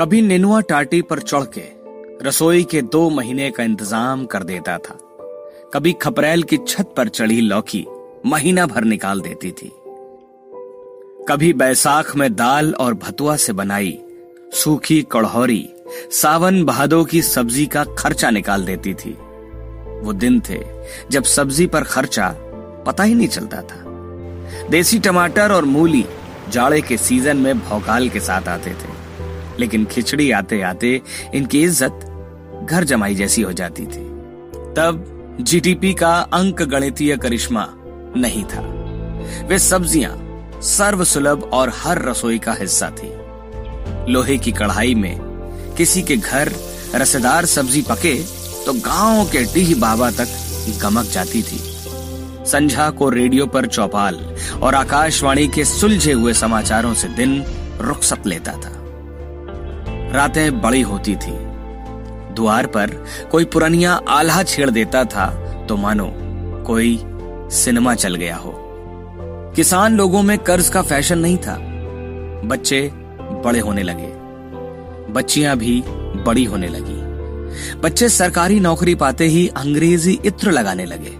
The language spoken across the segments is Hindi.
कभी नेनुआ टाटी पर चढ़ के रसोई के दो महीने का इंतज़ाम कर देता था। कभी खपरेल की छत पर चढ़ी लौकी महीना भर निकाल देती थी। कभी बैसाख में दाल और भतुआ से बनाई सूखी कड़हौरी सावन बहादों की सब्ज़ी का खर्चा निकाल देती थी। वो दिन थे जब सब्ज़ी पर खर्चा पता ही नहीं चलता था। देसी टमाटर और मूली जाड़े के सीज़न में भौकाल के साथ आते थे। लेकिन खिचड़ी आते आते इनकी इज़्ज़त घर जमाई जैसी हो जाती थी। तब जीडीपी का अंक गणितीय करिश्मा नहीं था। वे सब्ज़ियाँ सर्वसुलभ और हर रसोई का हिस्सा थी। लोहे की कढ़ाई में किसी के घर रसेदार सब्ज़ी पके तो गाँव के डीह बाबा तक गमक जाती थी। संझा को रेडियो पर चौपाल और आकाशवाणी के सुलझे हुए समाचारों से दिन रुखसत लेता था। रातें बड़ी होती थी। द्वार पर कोई पुरानिया आल्हा छेड़ देता था तो मानो कोई सिनेमा चल गया हो। किसान लोगों में कर्ज का फ़ैशन नहीं था। बच्चे बड़े होने लगे। बच्चियाँ भी बड़ी होने लगी। बच्चे सरकारी नौकरी पाते ही अंग्रेज़ी इत्र लगाने लगे।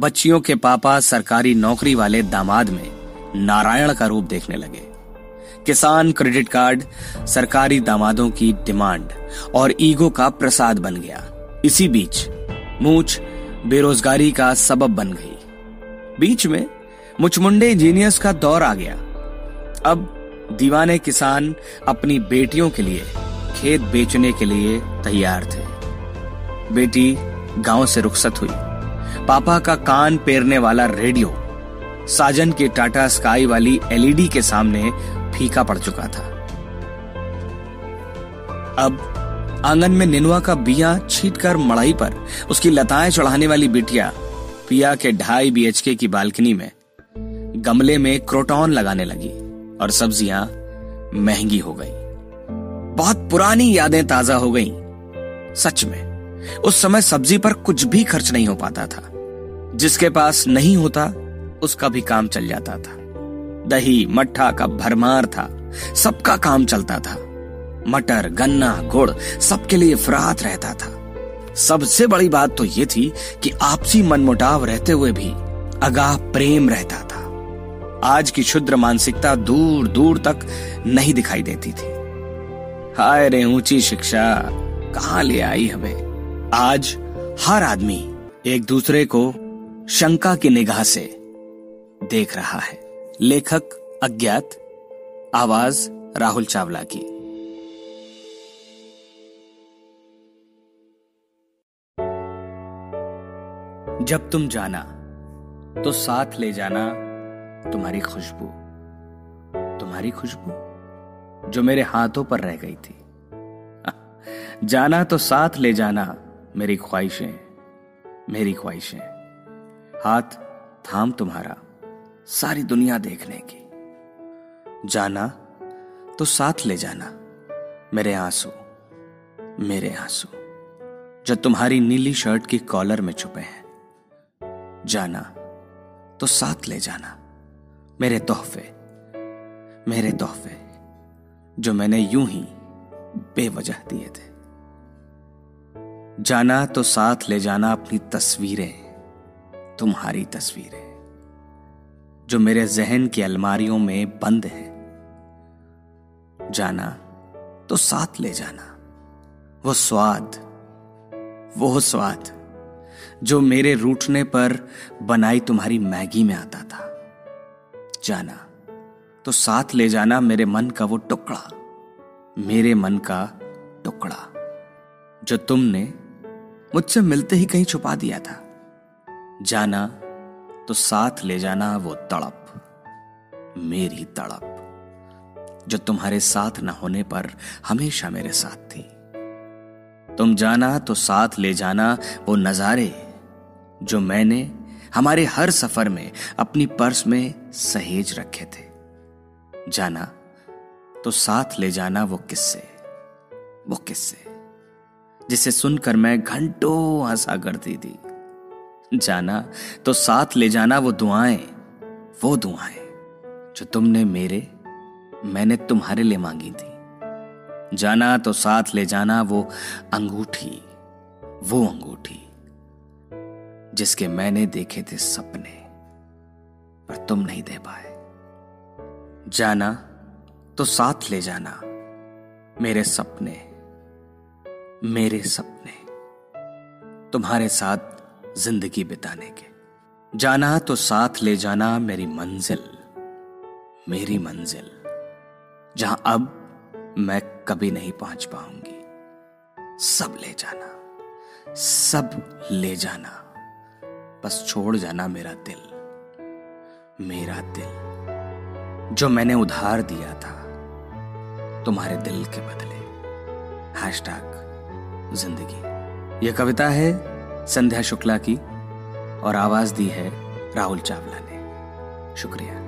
बच्चियों के पापा सरकारी नौकरी वाले दामाद में नारायण का रूप देखने लगे। किसान क्रेडिट कार्ड सरकारी दामादों की डिमांड और ईगो का प्रसाद बन गया। इसी बीच मूछ बेरोजगारी का सबब बन गई। बीच में मुचमुंडे इंजीनियर्स का दौर आ गया। अब दीवाने किसान अपनी बेटियों के लिए, खेत बेचने के लिए तैयार थे। बेटी गाँव से रुखसत हुई। पापा का कान पेरने वाला रेडियो, साजन के टाटा स्काई वाली एलईडी के सामने फीका पड़ चुका था। अब आँगन में निनुआ का बिया छीट कर मड़ाई पर उसकी लताएँ चढ़ाने वाली बिटिया पिया के ढाई बीएचके की बालकनी में गमले में क्रोटॉन लगाने लगी और सब्ज़ियाँ महँगी हो गई। बहुत पुरानी यादें ताज़ा हो गईं। सच में, उस समय सब्ज़ी पर कुछ भी खर्च नहीं हो पाता था। जिसके पास नहीं होता, उसका भी काम चल जाता था। दही, मट्ठा का भरमार था। सबका काम चलता था। मटर, गन्ना, गुड़ सबके लिए फरात रहता था। सबसे बड़ी बात तो ये थी कि आपसी मनमुटाव रहते हुए भी अगाह प्रेम रहता था। आज की क्षुद्र मानसिकता दूर दूर तक नहीं दिखाई देती थी। हाय रे ऊँची शिक्षा, कहा ले आई हमें? आज हर आदमी एक दूसरे को शंका की निगाह से देख रहा है। लेखक, अज्ञात, आवाज़, राहुल चावला की। जब तुम जाना तो साथ ले जाना तुम्हारी खुशबू। तुम्हारी खुशबू, जो मेरे हाथों पर रह गई थी। जाना तो साथ ले जाना मेरी ख्वाहिशें मेरी ख्वाहिशें। हाथ, थाम तुम्हारा। सारी दुनिया देखने की। जाना तो साथ ले जाना, मेरे आँसू मेरे आँसू, जो तुम्हारी नीली शर्ट की कॉलर में छुपे हैं। जाना तो साथ ले जाना, मेरे तोहफे मेरे तोहफे, जो मैंने यूँ ही बेवजह दिए थे। जाना तो साथ ले जाना अपनी तस्वीरें, तुम्हारी तस्वीरें। जो मेरे जहन की अलमारियों में बंद है। जाना तो साथ ले जाना। वो स्वाद वो स्वाद, जो मेरे रूठने पर बनाई तुम्हारी मैगी में आता था। जाना तो साथ ले जाना मेरे मन का वो टुकड़ा, मेरे मन का टुकड़ा, जो तुमने मुझसे मिलते ही कहीं छुपा दिया था। जाना तो साथ ले जाना वो तड़प, मेरी तड़प, जो तुम्हारे साथ न होने पर हमेशा मेरे साथ थी। तुम जाना तो साथ ले जाना वो नजारे, जो मैंने हमारे हर सफ़र में अपनी पर्स में सहेज रखे थे। जाना तो साथ ले जाना वो किस्से वो किस्से, जिसे सुनकर मैं घंटों हंसा करती थी। जाना तो साथ ले जाना वो दुआएँ वो दुआएँ जो तुमने मेरे, मैंने तुम्हारे लिए मांगी थी। जाना तो साथ ले जाना वो अंगूठी वो अंगूठी जिसके मैंने देखे थे सपने, पर तुम नहीं दे पाए। जाना तो साथ ले जाना मेरे सपने मेरे सपने, तुम्हारे साथ ज़िंदगी बिताने के। जाना तो साथ ले जाना मेरी मंजिल मेरी मंजिल, जहाँ अब मैं कभी नहीं पहुँच पाऊँगी। सब ले जाना, सब ले जाना, बस छोड़ जाना मेरा दिल मेरा दिल। जो मैंने उधार दिया था, तुम्हारे दिल के बदले। हैशटैग, ज़िंदगी। यह कविता है संध्या शुक्ला की और आवाज़ दी है राहुल चावला ने। शुक्रिया।